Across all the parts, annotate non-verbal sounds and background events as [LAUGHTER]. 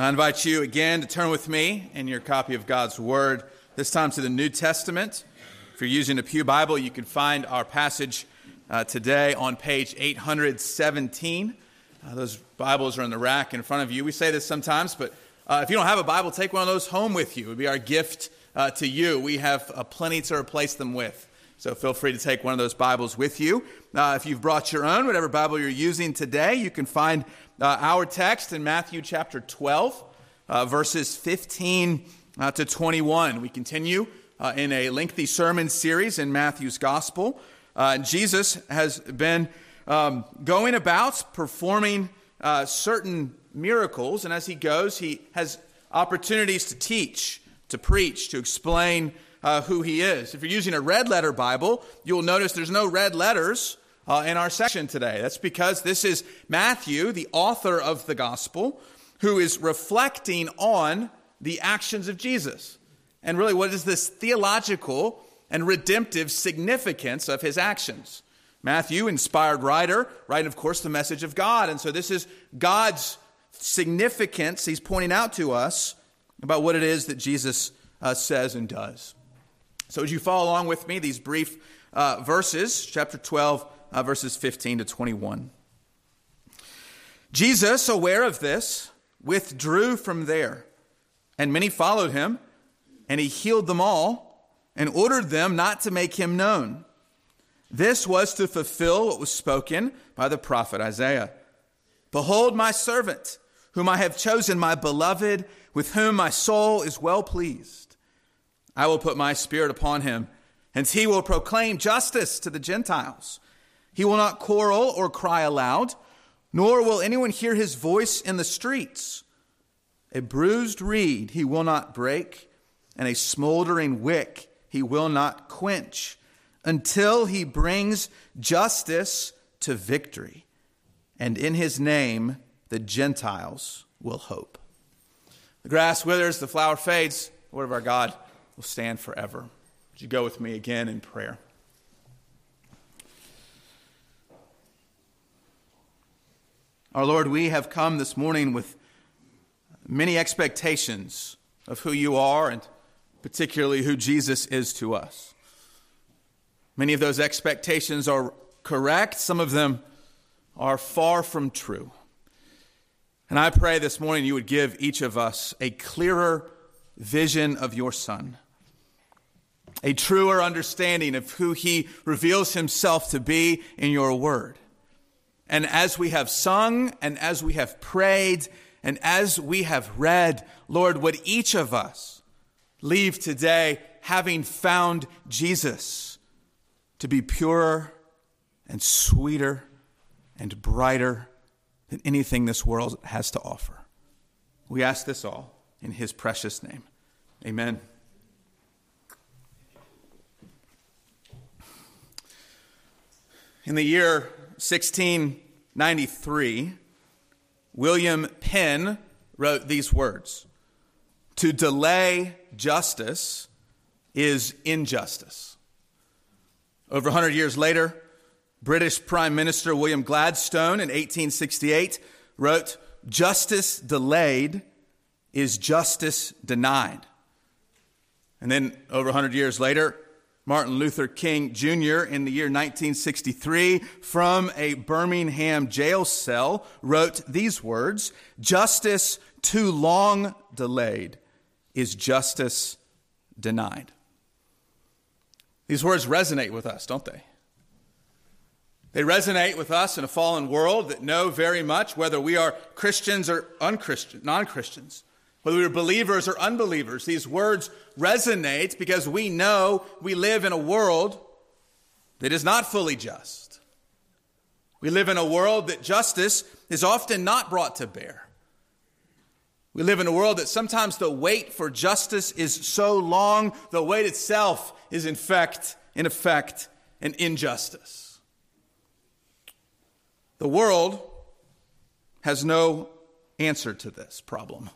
I invite you again to turn with me in your copy of God's Word, this time to the New Testament. If you're using a Pew Bible, you can find our passage uh, today on page 817. Uh, those Bibles are in the rack in front of you. We say this sometimes, but uh, if you don't have a Bible, take one of those home with you. It would be our gift uh, to you. We have uh, plenty to replace them with. So feel free to take one of those Bibles with you. Uh, if you've brought your own, whatever Bible you're using today, you can find uh, our text in Matthew chapter 12, uh, verses 15 uh, to 21. We continue uh, in a lengthy sermon series in Matthew's Gospel. Uh, Jesus has been um, going about performing certain miracles, and as he goes, he has opportunities to teach, to preach, to explain uh, who he is. If you're using a red letter Bible, you'll notice there's no red letters uh, in our section today. That's because this is Matthew, the author of the gospel, who is reflecting on the actions of Jesus. And really, what is this theological and redemptive significance of his actions? Matthew, inspired writer, writing, of course, the message of God. And so this is God's significance he's pointing out to us about what it is that Jesus uh, says and does. So, as you follow along with me, these brief uh, verses, chapter 12, uh, verses 15 to 21. Jesus, aware of this, withdrew from there, and many followed him, and he healed them all and ordered them not to make him known. This was to fulfill what was spoken by the prophet Isaiah Behold, my servant, whom I have chosen, my beloved, with whom my soul is well pleased. I will put my spirit upon him, and he will proclaim justice to the Gentiles. He will not quarrel or cry aloud, nor will anyone hear his voice in the streets. A bruised reed he will not break, and a smoldering wick he will not quench, until he brings justice to victory. And in his name the Gentiles will hope. The grass withers, the flower fades. The word of our God will stand forever. Would you go with me again in prayer? Our Lord, we have come this morning with many expectations of who you are and particularly who Jesus is to us. Many of those expectations are correct, some of them are far from true. And I pray this morning you would give each of us a clearer vision of your Son a truer understanding of who he reveals himself to be in your word. And as we have sung and as we have prayed and as we have read, Lord, would each of us leave today having found Jesus to be purer and sweeter and brighter than anything this world has to offer. We ask this all in his precious name. Amen. In the year 1693, William Penn wrote these words To delay justice is injustice. Over 100 years later, British Prime Minister William Gladstone in 1868 wrote, Justice delayed is justice denied. And then over 100 years later, Martin Luther King Jr., in the year 1963, from a Birmingham jail cell, wrote these words Justice too long delayed is justice denied. These words resonate with us, don't they? They resonate with us in a fallen world that know very much whether we are Christians or non-Christians. Whether we're believers or unbelievers, these words resonate because we know we live in a world that is not fully just. We live in a world that justice is often not brought to bear. We live in a world that sometimes the wait for justice is so long, the wait itself is in fact, in effect, an injustice. The world has no answer to this problem.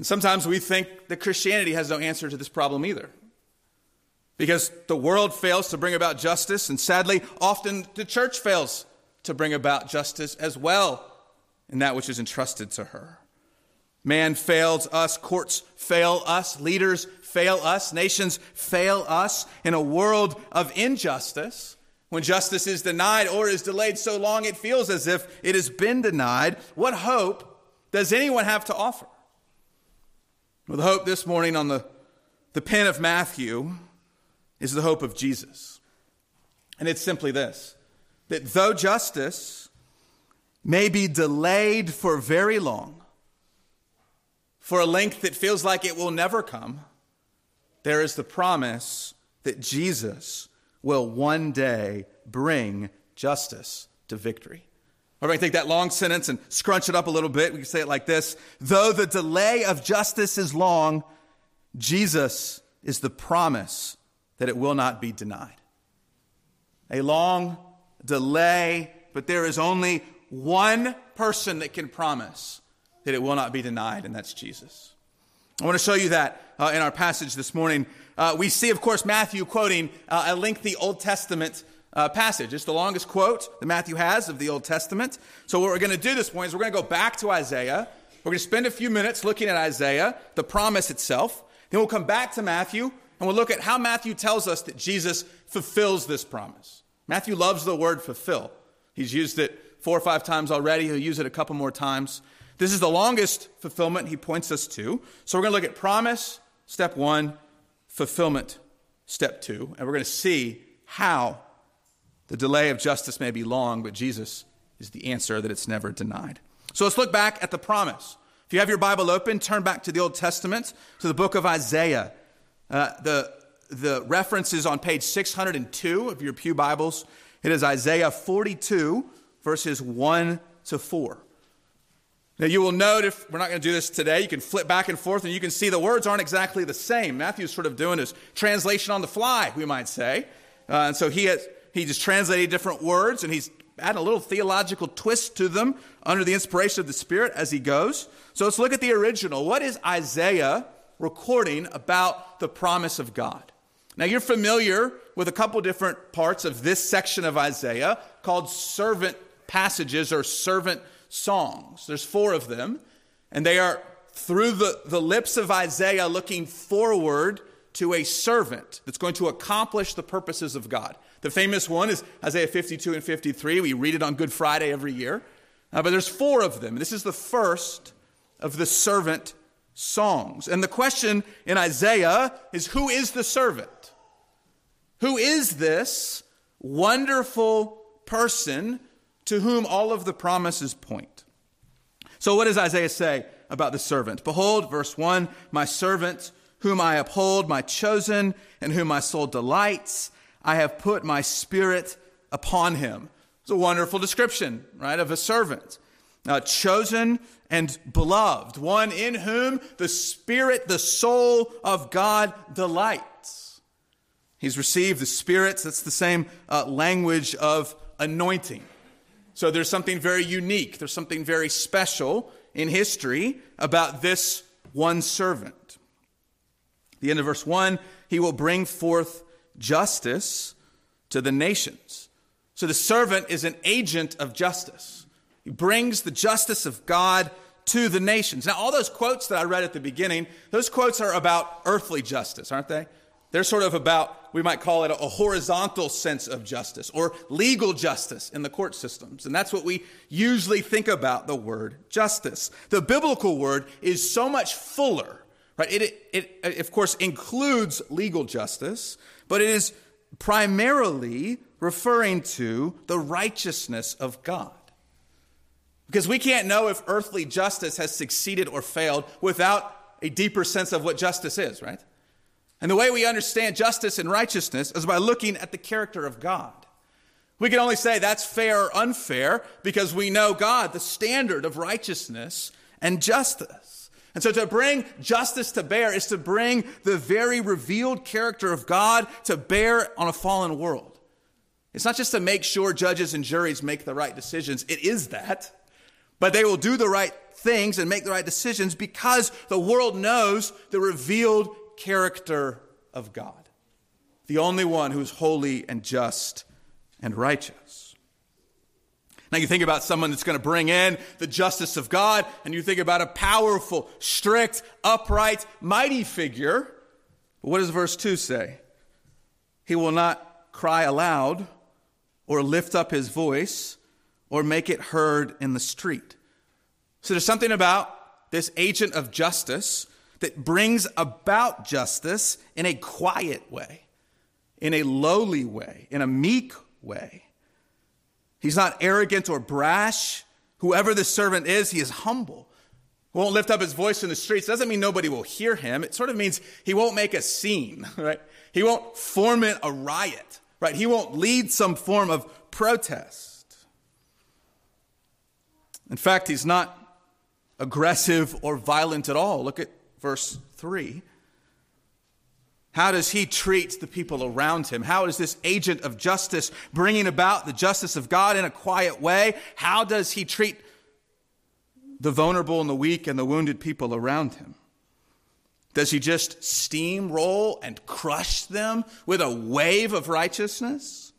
And sometimes we think that Christianity has no answer to this problem either. Because the world fails to bring about justice, and sadly, often the church fails to bring about justice as well in that which is entrusted to her. Man fails us, courts fail us, leaders fail us, nations fail us in a world of injustice. When justice is denied or is delayed so long it feels as if it has been denied, what hope does anyone have to offer? Well, the hope this morning on the, the pen of Matthew is the hope of Jesus. And it's simply this that though justice may be delayed for very long, for a length that feels like it will never come, there is the promise that Jesus will one day bring justice to victory. Or if I take that long sentence and scrunch it up a little bit, we can say it like this Though the delay of justice is long, Jesus is the promise that it will not be denied. A long delay, but there is only one person that can promise that it will not be denied, and that's Jesus. I want to show you that uh, in our passage this morning. Uh, we see, of course, Matthew quoting uh, a lengthy Old Testament uh, passage. It's the longest quote that Matthew has of the Old Testament. So, what we're going to do this morning is we're going to go back to Isaiah. We're going to spend a few minutes looking at Isaiah, the promise itself. Then we'll come back to Matthew and we'll look at how Matthew tells us that Jesus fulfills this promise. Matthew loves the word fulfill. He's used it four or five times already. He'll use it a couple more times. This is the longest fulfillment he points us to. So we're going to look at promise, step one, fulfillment, step two, and we're going to see how the delay of justice may be long, but Jesus is the answer that it's never denied. So let's look back at the promise. If you have your Bible open, turn back to the Old Testament, to the book of Isaiah. Uh, the, the reference is on page 602 of your Pew Bibles. It is Isaiah 42, verses 1 to 4. Now, you will note if we're not going to do this today, you can flip back and forth and you can see the words aren't exactly the same. Matthew's sort of doing his translation on the fly, we might say. Uh, and so he, has, he just translated different words and he's adding a little theological twist to them under the inspiration of the Spirit as he goes. So let's look at the original. What is Isaiah recording about the promise of God? Now, you're familiar with a couple different parts of this section of Isaiah called servant passages or servant songs. There's four of them, and they are through the, the lips of Isaiah looking forward to a servant that's going to accomplish the purposes of God. The famous one is Isaiah 52 and 53. We read it on Good Friday every year. Uh, but there's four of them. This is the first of the servant songs. And the question in Isaiah is who is the servant? Who is this wonderful person to whom all of the promises point. So, what does Isaiah say about the servant? Behold, verse 1 My servant, whom I uphold, my chosen, and whom my soul delights, I have put my spirit upon him. It's a wonderful description, right, of a servant. Uh, chosen and beloved, one in whom the Spirit, the soul of God delights. He's received the Spirit, that's the same uh, language of anointing. So there's something very unique, there's something very special in history about this one servant. The end of verse 1 he will bring forth justice to the nations. So the servant is an agent of justice. He brings the justice of God to the nations. Now, all those quotes that I read at the beginning, those quotes are about earthly justice, aren't they? They're sort of about, we might call it a, horizontal sense of justice or legal justice in the court systems. And that's what we usually think about the word justice. The biblical word is so much fuller, right? It, it, it of course, includes legal justice, but it is primarily referring to the righteousness of God. Because we can't know if earthly justice has succeeded or failed without a deeper sense of what justice is, right? And the way we understand justice and righteousness is by looking at the character of God. We can only say that's fair or unfair because we know God, the standard of righteousness and justice. And so to bring justice to bear is to bring the very revealed character of God to bear on a fallen world. It's not just to make sure judges and juries make the right decisions, it is that. But they will do the right things and make the right decisions because the world knows the revealed character of God, the only one who's holy and just and righteous. Now you think about someone that's going to bring in the justice of God, and you think about a powerful, strict, upright, mighty figure. But what does verse 2 say? He will not cry aloud or lift up his voice or make it heard in the street. So there's something about this agent of justice that brings about justice in a quiet way, in a lowly way, in a meek way. He's not arrogant or brash. Whoever the servant is, he is humble. Won't lift up his voice in the streets. Doesn't mean nobody will hear him. It sort of means he won't make a scene, [LAUGHS] right? He won't foment a riot, right? He won't lead some form of protest. In fact, he's not aggressive or violent at all. Look at verse 3. How does he treat the people around him? How is this agent of justice bringing about the justice of God in a quiet way? How does he treat the vulnerable and the weak and the wounded people around him? Does he just steamroll and crush them with a wave of righteousness?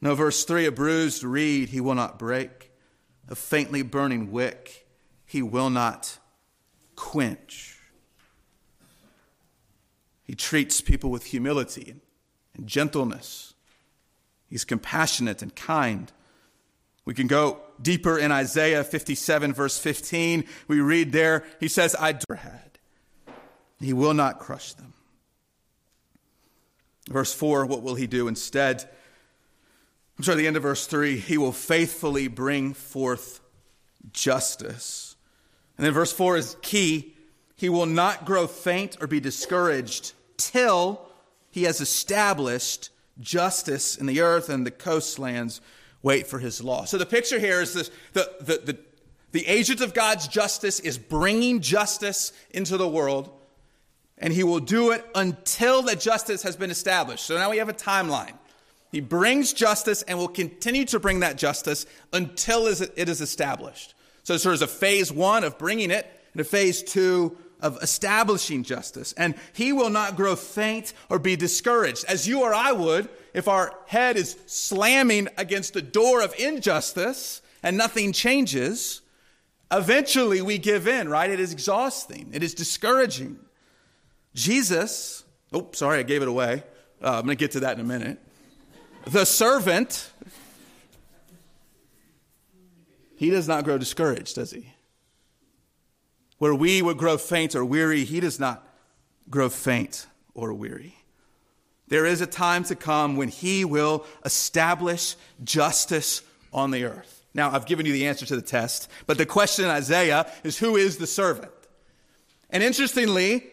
No, verse 3 a bruised reed he will not break, a faintly burning wick he will not quench. He treats people with humility and gentleness. He's compassionate and kind. We can go deeper in Isaiah 57, verse 15. We read there, he says, I had. He will not crush them. Verse 4, what will he do instead? I'm sorry, the end of verse 3, he will faithfully bring forth justice. And then verse 4 is key. He will not grow faint or be discouraged till he has established justice in the earth and the coastlands wait for his law. So the picture here is this the, the, the, the agent of God's justice is bringing justice into the world, and he will do it until that justice has been established. So now we have a timeline. He brings justice and will continue to bring that justice until it is established. So there's a phase one of bringing it, and a phase two of establishing justice. And he will not grow faint or be discouraged, as you or I would if our head is slamming against the door of injustice and nothing changes. Eventually we give in, right? It is exhausting, it is discouraging. Jesus, oh, sorry, I gave it away. Uh, I'm going to get to that in a minute. The servant, he does not grow discouraged, does he? Where we would grow faint or weary, he does not grow faint or weary. There is a time to come when he will establish justice on the earth. Now, I've given you the answer to the test, but the question in Isaiah is who is the servant? And interestingly,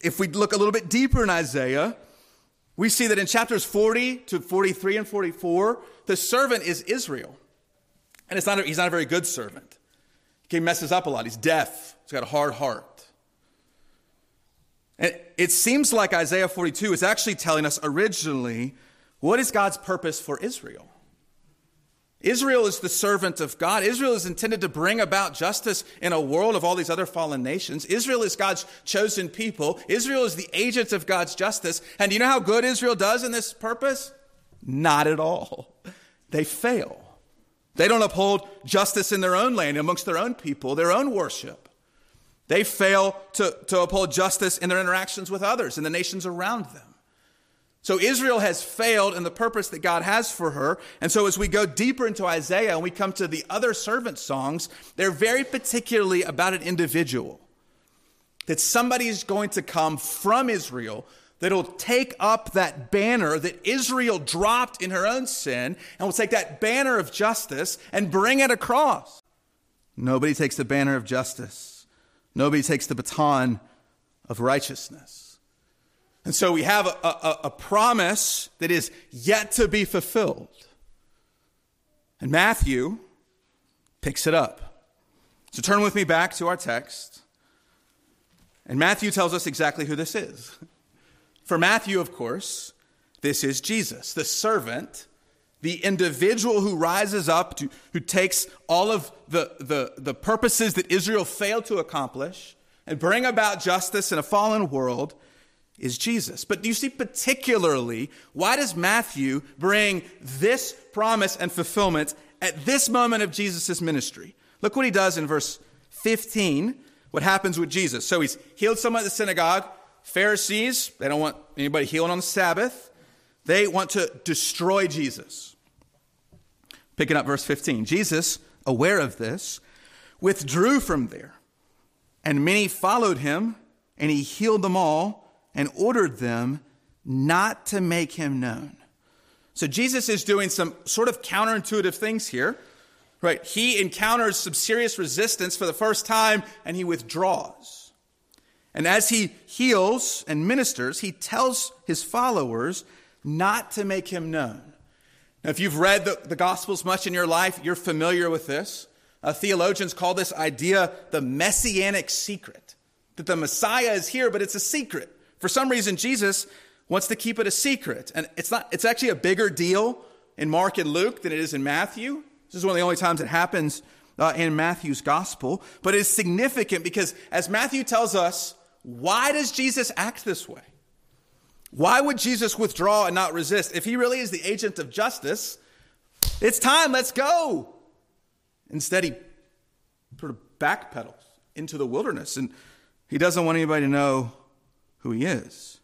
if we look a little bit deeper in Isaiah, we see that in chapters 40 to 43 and 44, the servant is Israel. And it's not a, he's not a very good servant. He messes up a lot. He's deaf. He's got a hard heart. And it seems like Isaiah 42 is actually telling us originally what is God's purpose for Israel. Israel is the servant of God. Israel is intended to bring about justice in a world of all these other fallen nations. Israel is God's chosen people. Israel is the agent of God's justice. And you know how good Israel does in this purpose? Not at all. They fail. They don't uphold justice in their own land, amongst their own people, their own worship. They fail to, to uphold justice in their interactions with others, in the nations around them. So Israel has failed in the purpose that God has for her. And so as we go deeper into Isaiah and we come to the other servant songs, they're very particularly about an individual. That somebody is going to come from Israel that'll take up that banner that Israel dropped in her own sin and will take that banner of justice and bring it across. Nobody takes the banner of justice, nobody takes the baton of righteousness. And so we have a, a, a promise that is yet to be fulfilled. And Matthew picks it up. So turn with me back to our text. And Matthew tells us exactly who this is. For Matthew, of course, this is Jesus, the servant, the individual who rises up, to, who takes all of the, the, the purposes that Israel failed to accomplish and bring about justice in a fallen world is Jesus. But do you see particularly why does Matthew bring this promise and fulfillment at this moment of Jesus' ministry. Look what he does in verse 15, what happens with Jesus. So he's healed someone at the synagogue. Pharisees, they don't want anybody healing on the Sabbath. They want to destroy Jesus. Picking up verse 15. Jesus, aware of this, withdrew from there, and many followed him, and he healed them all and ordered them not to make him known. So Jesus is doing some sort of counterintuitive things here. Right? He encounters some serious resistance for the first time and he withdraws. And as he heals and ministers, he tells his followers not to make him known. Now, if you've read the, the Gospels much in your life, you're familiar with this. Uh, theologians call this idea the messianic secret that the Messiah is here, but it's a secret. For some reason, Jesus wants to keep it a secret. And it's not, it's actually a bigger deal in Mark and Luke than it is in Matthew. This is one of the only times it happens uh, in Matthew's gospel, but it's significant because as Matthew tells us, why does Jesus act this way? Why would Jesus withdraw and not resist? If he really is the agent of justice, it's time, let's go. Instead, he sort of backpedals into the wilderness and he doesn't want anybody to know who he is.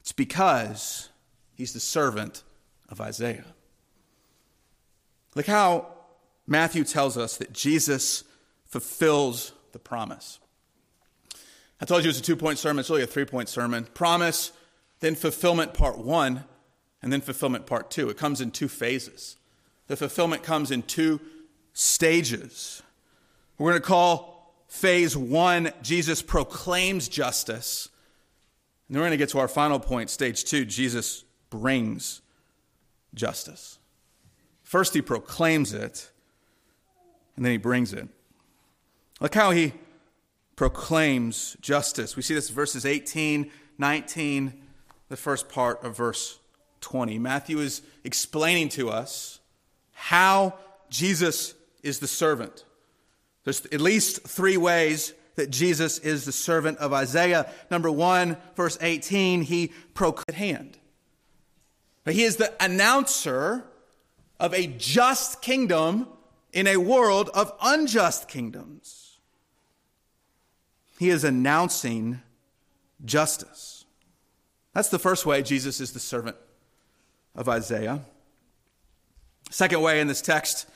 It's because he's the servant of Isaiah. Look how Matthew tells us that Jesus fulfills the promise. I told you it was a two point sermon, it's really a three point sermon. Promise, then fulfillment part one, and then fulfillment part two. It comes in two phases. The fulfillment comes in two stages. We're going to call phase one Jesus proclaims justice. And then we're going to get to our final point, stage two Jesus brings justice. First, he proclaims it, and then he brings it. Look how he proclaims justice. We see this verses 18, 19, the first part of verse 20. Matthew is explaining to us how Jesus is the servant. There's at least three ways that Jesus is the servant of Isaiah. Number one, verse 18, he proclaims hand. But He is the announcer of a just kingdom in a world of unjust kingdoms. He is announcing justice. That's the first way Jesus is the servant of Isaiah. Second way in this text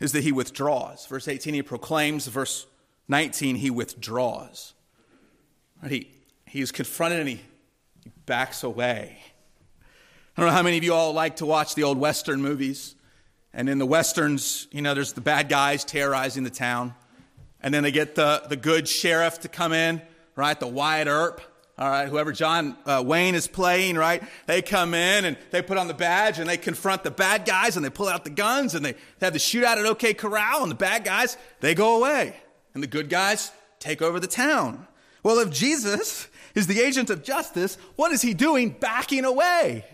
is that he withdraws. Verse 18, he proclaims. Verse 19, he withdraws. He, he is confronted and he, he backs away. I don't know how many of you all like to watch the old Western movies. And in the westerns, you know, there's the bad guys terrorizing the town. And then they get the, the good sheriff to come in, right? The Wyatt Earp, all right? Whoever John uh, Wayne is playing, right? They come in and they put on the badge and they confront the bad guys and they pull out the guns and they, they have the shootout at OK Corral and the bad guys, they go away. And the good guys take over the town. Well, if Jesus [LAUGHS] is the agent of justice, what is he doing backing away?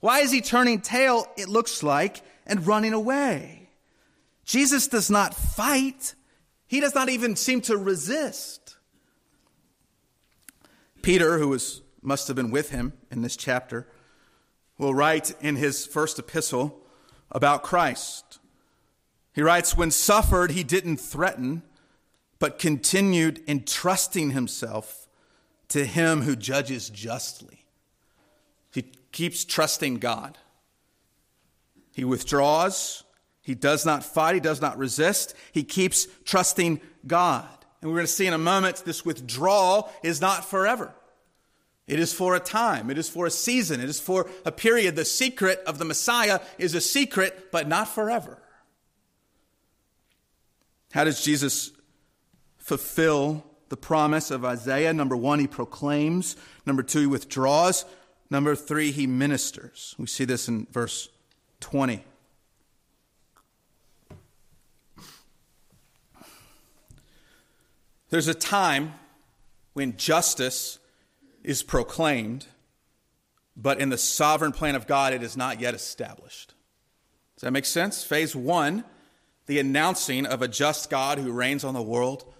Why is he turning tail, it looks like, and running away. Jesus does not fight, he does not even seem to resist. Peter, who was, must have been with him in this chapter, will write in his first epistle about Christ. He writes, When suffered, he didn't threaten, but continued entrusting himself to him who judges justly. He keeps trusting God. He withdraws. He does not fight. He does not resist. He keeps trusting God. And we're going to see in a moment this withdrawal is not forever. It is for a time. It is for a season. It is for a period. The secret of the Messiah is a secret, but not forever. How does Jesus fulfill the promise of Isaiah? Number one, he proclaims. Number two, he withdraws. Number three, he ministers. We see this in verse 20. There's a time when justice is proclaimed, but in the sovereign plan of God, it is not yet established. Does that make sense? Phase one, the announcing of a just God who reigns on the world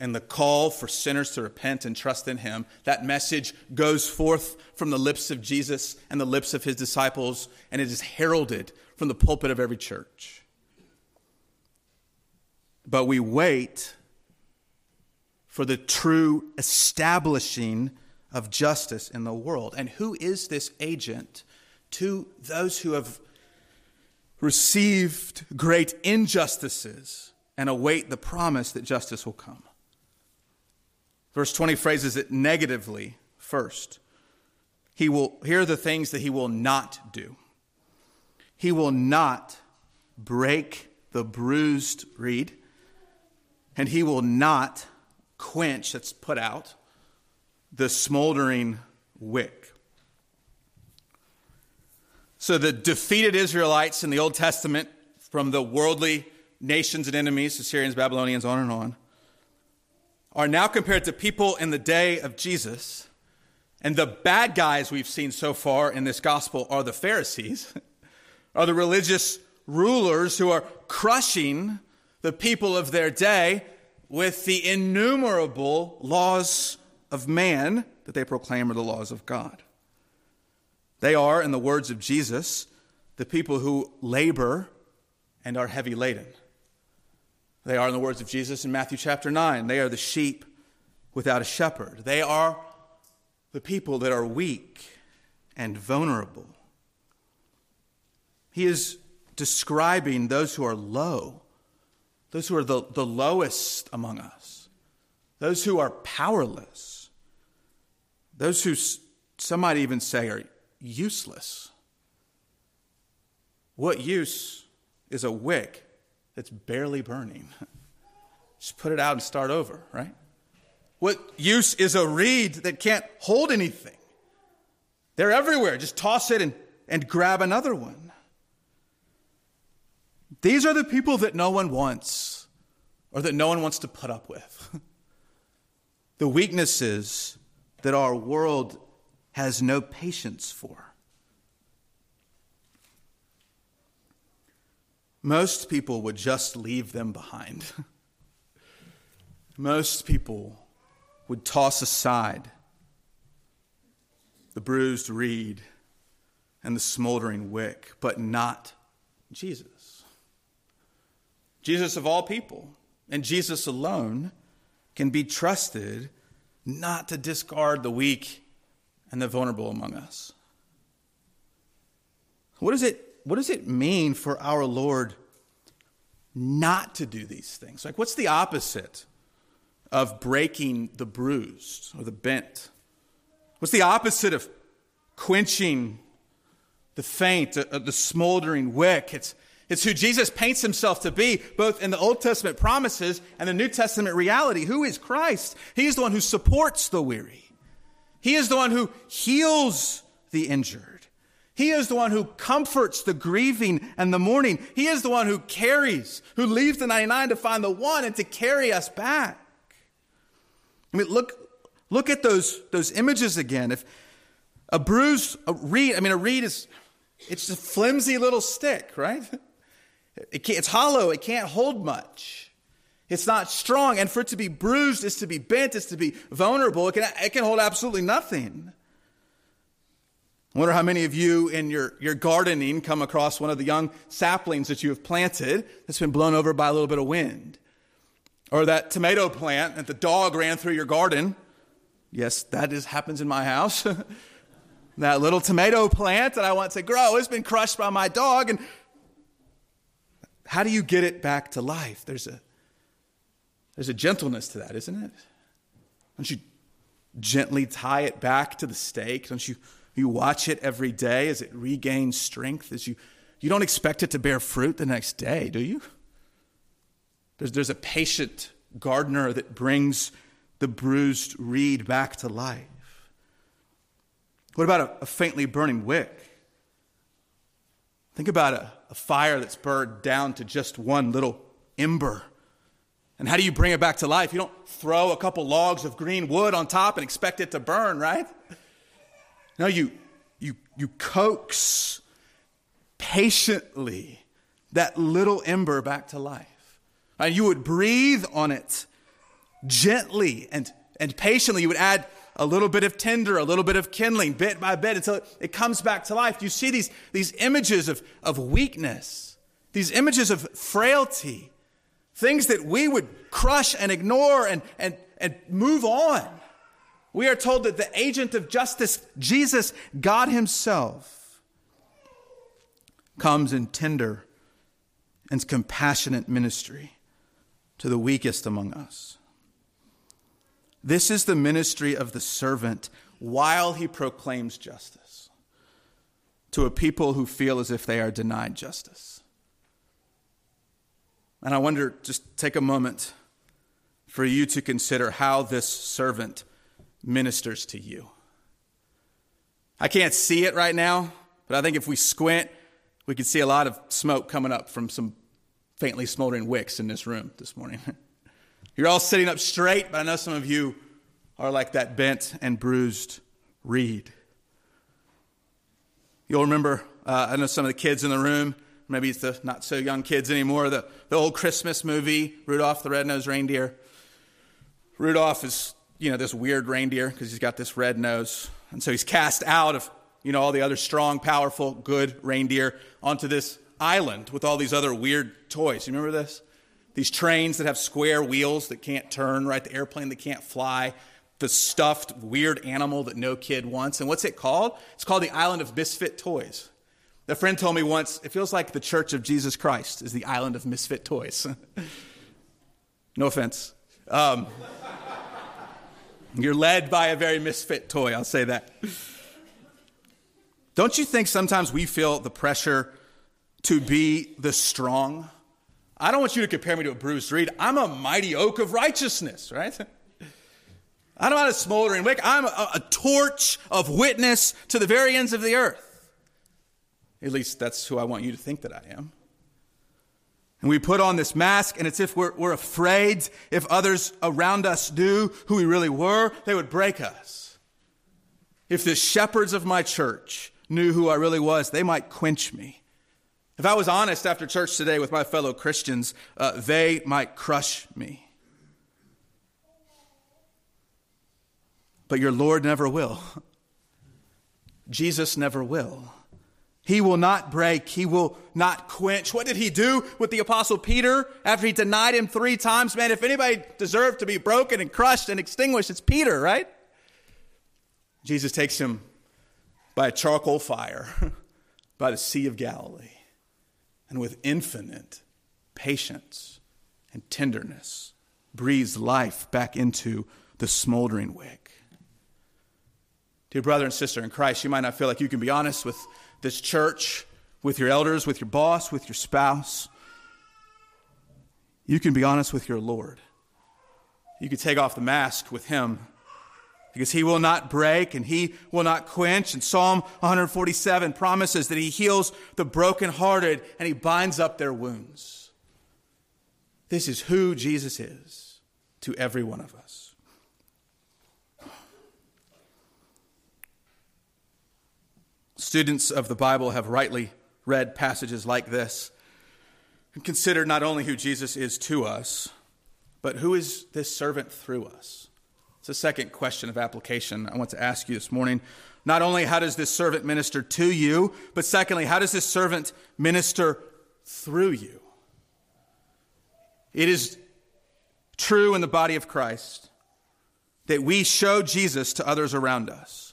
and the call for sinners to repent and trust in him. That message goes forth from the lips of Jesus and the lips of his disciples, and it is heralded from the pulpit of every church. but we wait for the true establishing of justice in the world. And who is this agent to those who have received great injustices and await the promise that justice will come? Verse 20 phrases it negatively first. He will, here are the things that he will not do. He will not break the bruised reed, and he will not quench, that's put out, the smoldering wick. So the defeated Israelites in the Old Testament from the worldly nations and enemies, Assyrians, Babylonians, on and on, are now compared to people in the day of Jesus. And the bad guys we've seen so far in this gospel are the Pharisees, [LAUGHS] are the religious rulers who are crushing the people of their day with the innumerable laws of man that they proclaim are the laws of God. They are, in the words of Jesus, the people who labor and are heavy laden. They are, in the words of Jesus in Matthew chapter 9, they are the sheep without a shepherd. They are the people that are weak and vulnerable. He is describing those who are low, those who are the, the lowest among us, those who are powerless, those who some might even say are useless. What use is a wick that's barely burning? [LAUGHS] Just put it out and start over, right? What use is a reed that can't hold anything? They're everywhere. Just toss it and, and grab another one. These are the people that no one wants or that no one wants to put up with. [LAUGHS] the weaknesses that our world has no patience for. Most people would just leave them behind. [LAUGHS] Most people would toss aside the bruised reed and the smoldering wick, but not Jesus. Jesus of all people, and Jesus alone can be trusted not to discard the weak and the vulnerable among us. What does it, what does it mean for our Lord not to do these things? Like, what's the opposite of breaking the bruised or the bent? What's the opposite of quenching the faint, uh, uh, the smoldering wick? It's, it's who Jesus paints himself to be, both in the Old Testament promises and the New Testament reality. Who is Christ? He is the one who supports the weary. He is the one who heals the injured. He is the one who comforts the grieving and the mourning. He is the one who carries, who leaves the 99 to find the one and to carry us back. I mean, look, look at those, those images again. If a bruised a reed, I mean, a reed is, it's a flimsy little stick, right? [LAUGHS] It it's hollow. It can't hold much. It's not strong. And for it to be bruised is to be bent, is to be vulnerable. It can, it can hold absolutely nothing. I wonder how many of you in your, your gardening come across one of the young saplings that you have planted that's been blown over by a little bit of wind. Or that tomato plant that the dog ran through your garden. Yes, that is, happens in my house. [LAUGHS] that little tomato plant that I want to grow has been crushed by my dog. And how do you get it back to life? There's a, there's a gentleness to that, isn't it? Don't you gently tie it back to the stake? Don't you, you watch it every day as it regains strength? As you, you don't expect it to bear fruit the next day, do you? There's, there's a patient gardener that brings the bruised reed back to life. What about a, a faintly burning wick? Think about a, a fire that's burned down to just one little ember. And how do you bring it back to life? You don't throw a couple logs of green wood on top and expect it to burn, right? No, you, you, you coax patiently that little ember back to life. And you would breathe on it gently and, and patiently. You would add a little bit of tinder, a little bit of kindling, bit by bit, until it, comes back to life. You see these, these images of, of weakness, these images of frailty, things that we would crush and ignore and, and, and move on. We are told that the agent of justice, Jesus, God Himself, comes in tender and compassionate ministry to the weakest among us. This is the ministry of the servant while he proclaims justice to a people who feel as if they are denied justice. And I wonder, just take a moment for you to consider how this servant ministers to you. I can't see it right now, but I think if we squint, we can see a lot of smoke coming up from some faintly smoldering wicks in this room this morning. [LAUGHS] You're all sitting up straight, but I know some of you are like that bent and bruised reed. You'll remember, uh, I know some of the kids in the room, maybe it's the not so young kids anymore, the, the old Christmas movie, Rudolph the Red-Nosed Reindeer. Rudolph is, you know, this weird reindeer because he's got this red nose. And so he's cast out of, you know, all the other strong, powerful, good reindeer onto this island with all these other weird toys. You remember this? These trains that have square wheels that can't turn, right? The airplane that can't fly, the stuffed weird animal that no kid wants. And what's it called? It's called the Island of Misfit Toys. A friend told me once, it feels like the Church of Jesus Christ is the island of misfit toys. [LAUGHS] no offense. Um, you're led by a very misfit toy, I'll say that. Don't you think sometimes we feel the pressure to be the strong? I don't want you to compare me to a bruised reed. I'm a mighty oak of righteousness, right? [LAUGHS] I'm not a smoldering wick. I'm a, a torch of witness to the very ends of the earth. At least that's who I want you to think that I am. And we put on this mask, and it's if we're, we're afraid if others around us knew who we really were, they would break us. If the shepherds of my church knew who I really was, they might quench me. If I was honest after church today with my fellow Christians, uh, they might crush me. But your Lord never will. Jesus never will. He will not break. He will not quench. What did he do with the apostle Peter after he denied him three times? Man, if anybody deserved to be broken and crushed and extinguished, it's Peter, right? Jesus takes him by a charcoal fire [LAUGHS] by the Sea of Galilee and with infinite patience and tenderness breathes life back into the smoldering wick. Dear brother and sister in Christ, you might not feel like you can be honest with this church, with your elders, with your boss, with your spouse. You can be honest with your Lord. You can take off the mask with Him because He will not break and He will not quench. And Psalm 147 promises that He heals the brokenhearted and He binds up their wounds. This is who Jesus is to every one of us. Students of the Bible have rightly read passages like this and considered not only who Jesus is to us, but who is this servant through us. It's a second question of application I want to ask you this morning. Not only how does this servant minister to you, but secondly, how does this servant minister through you? It is true in the body of Christ that we show Jesus to others around us.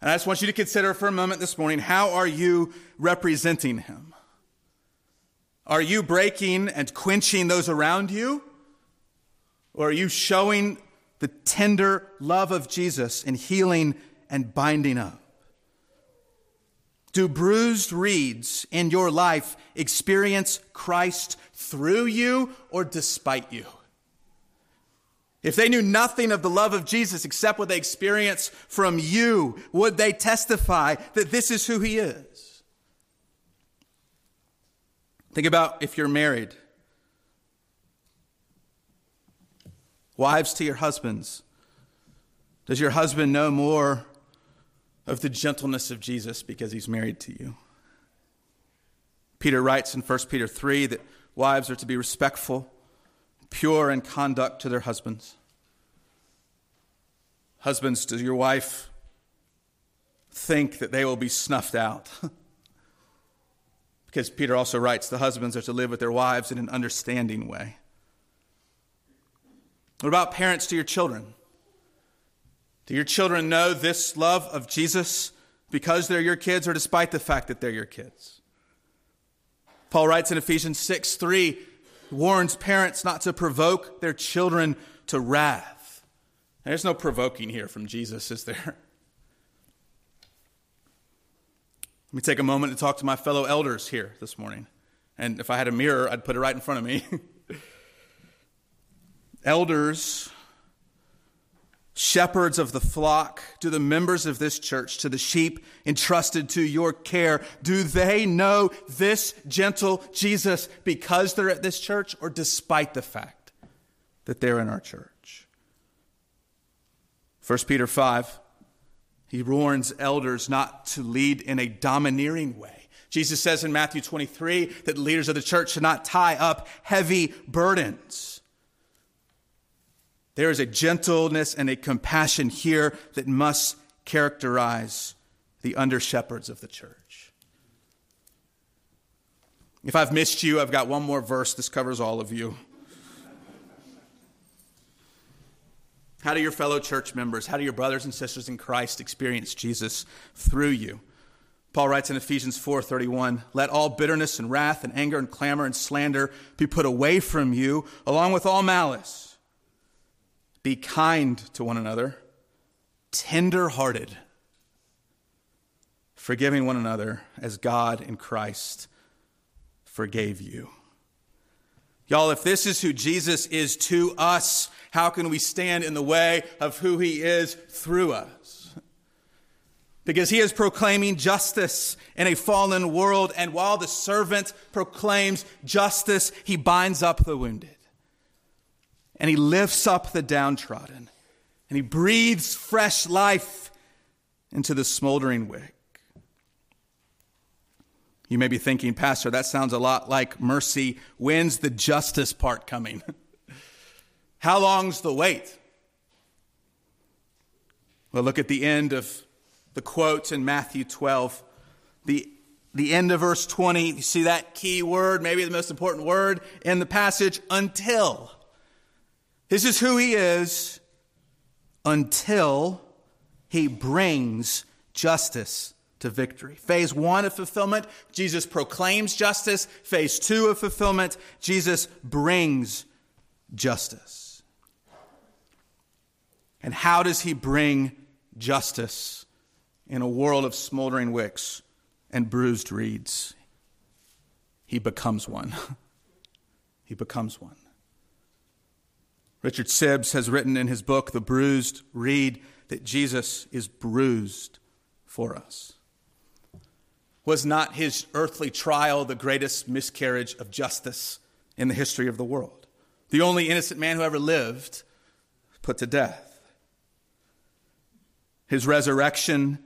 And I just want you to consider for a moment this morning how are you representing him? Are you breaking and quenching those around you? Or are you showing the tender love of Jesus in healing and binding up? Do bruised reeds in your life experience Christ through you or despite you? If they knew nothing of the love of Jesus except what they experience from you, would they testify that this is who he is? Think about if you're married. Wives to your husbands. Does your husband know more of the gentleness of Jesus because he's married to you? Peter writes in 1 Peter 3 that wives are to be respectful pure in conduct to their husbands. Husbands, does your wife think that they will be snuffed out? [LAUGHS] because Peter also writes the husbands are to live with their wives in an understanding way. What about parents to your children? Do your children know this love of Jesus because they're your kids or despite the fact that they're your kids? Paul writes in Ephesians 6 3, warns parents not to provoke their children to wrath. There's no provoking here from Jesus, is there? Let me take a moment to talk to my fellow elders here this morning. And if I had a mirror, I'd put it right in front of me. [LAUGHS] elders shepherds of the flock, to the members of this church, to the sheep entrusted to your care, do they know this gentle Jesus because they're at this church or despite the fact that they're in our church? 1 Peter 5, he warns elders not to lead in a domineering way. Jesus says in Matthew 23 that leaders of the church should not tie up heavy burdens. There is a gentleness and a compassion here that must characterize the under shepherds of the church. If I've missed you, I've got one more verse. This covers all of you. How do your fellow church members, how do your brothers and sisters in Christ experience Jesus through you? Paul writes in Ephesians 4:31, "Let all bitterness and wrath and anger and clamor and slander be put away from you, along with all malice." Be kind to one another, tender hearted, forgiving one another as God in Christ forgave you. Y'all, if this is who Jesus is to us, how can we stand in the way of who he is through us? Because he is proclaiming justice in a fallen world, and while the servant proclaims justice, he binds up the wounded and he lifts up the downtrodden and he breathes fresh life into the smoldering wick. You may be thinking, Pastor, that sounds a lot like mercy. When's the justice part coming? [LAUGHS] How long's the wait? Well, look at the end of the quote in Matthew 12. The, the end of verse 20, you see that key word, maybe the most important word in the passage, until. This is who he is until he brings justice to victory. Phase one of fulfillment, Jesus proclaims justice. Phase two of fulfillment, Jesus brings justice. And how does he bring justice in a world of smoldering wicks and bruised reeds? He becomes one. [LAUGHS] he becomes one. Richard Sibbes has written in his book, The Bruised Reed, that Jesus is bruised for us. Was not his earthly trial the greatest miscarriage of justice in the history of the world? The only innocent man who ever lived put to death. His resurrection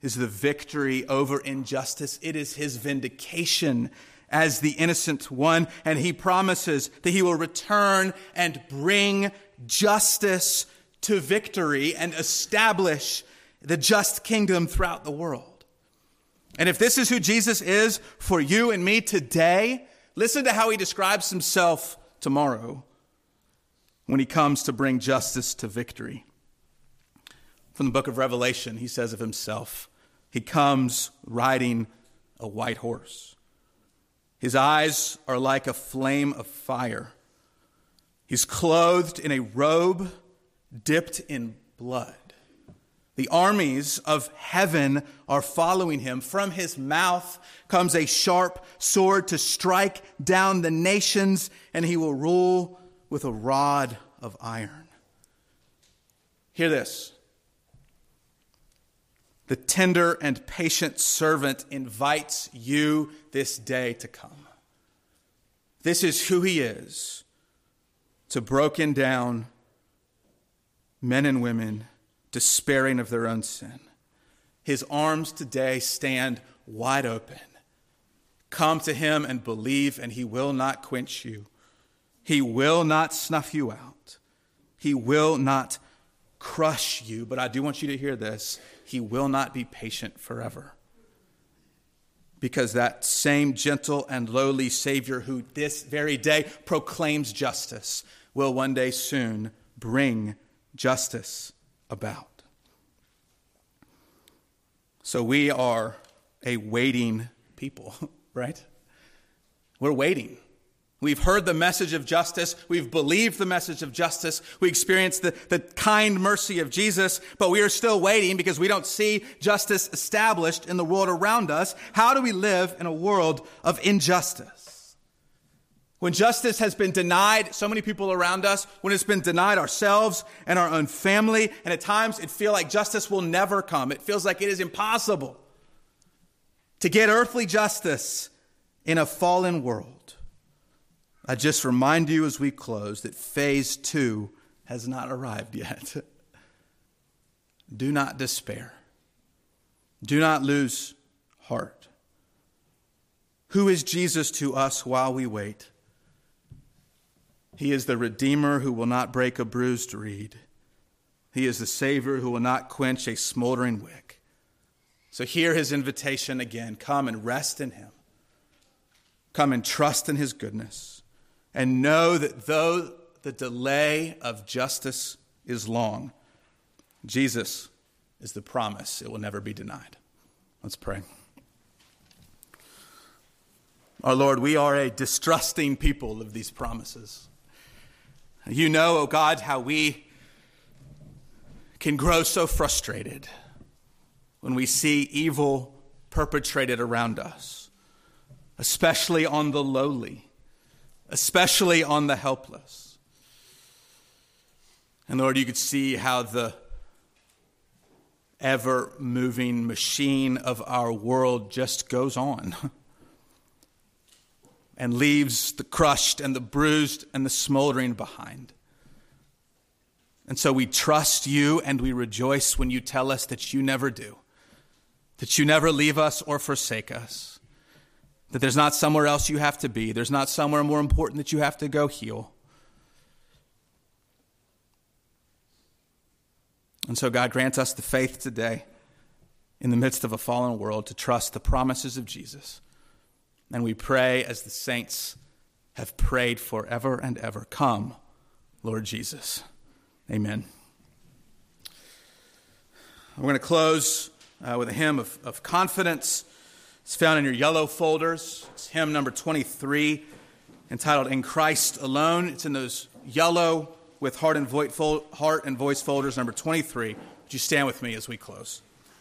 is the victory over injustice, it is his vindication as the innocent one, and he promises that he will return and bring justice to victory and establish the just kingdom throughout the world. And if this is who Jesus is for you and me today, listen to how he describes himself tomorrow when he comes to bring justice to victory. From the book of Revelation, he says of himself, he comes riding a white horse. His eyes are like a flame of fire. He's clothed in a robe dipped in blood. The armies of heaven are following him. From his mouth comes a sharp sword to strike down the nations, and he will rule with a rod of iron. Hear this. The tender and patient servant invites you this day to come. This is who he is to broken down men and women despairing of their own sin. His arms today stand wide open. Come to him and believe, and he will not quench you. He will not snuff you out. He will not crush you. But I do want you to hear this He will not be patient forever because that same gentle and lowly Savior who this very day proclaims justice will one day soon bring justice about. So we are a waiting people, [LAUGHS] right? We're waiting. We've heard the message of justice. We've believed the message of justice. We experience the, the kind mercy of Jesus, but we are still waiting because we don't see justice established in the world around us. How do we live in a world of injustice? When justice has been denied so many people around us, when it's been denied ourselves and our own family, and at times it feels like justice will never come. It feels like it is impossible to get earthly justice in a fallen world. I just remind you as we close that phase two has not arrived yet. [LAUGHS] Do not despair. Do not lose heart. Who is Jesus to us while we wait? He is the Redeemer who will not break a bruised reed. He is the Savior who will not quench a smoldering wick. So hear his invitation again come and rest in him. Come and trust in his goodness and know that though the delay of justice is long, Jesus is the promise. It will never be denied. Let's pray. Our Lord, we are a distrusting people of these promises. You know, oh God, how we can grow so frustrated when we see evil perpetrated around us, especially on the lowly especially on the helpless. And Lord, you could see how the ever moving machine of our world just goes on [LAUGHS] and leaves the crushed and the bruised and the smoldering behind. And so we trust you and we rejoice when you tell us that you never do, that you never leave us or forsake us. That there's not somewhere else you have to be, there's not somewhere more important that you have to go heal. And so, God grants us the faith today in the midst of a fallen world to trust the promises of Jesus. And we pray as the saints have prayed forever and ever Come, Lord Jesus. Amen. We're going to close uh, with a hymn of, of confidence. It's found in your yellow folders. It's hymn number 23, entitled In Christ Alone. It's in those yellow with heart and, voice folders, number 23. Would you stand with me as we close?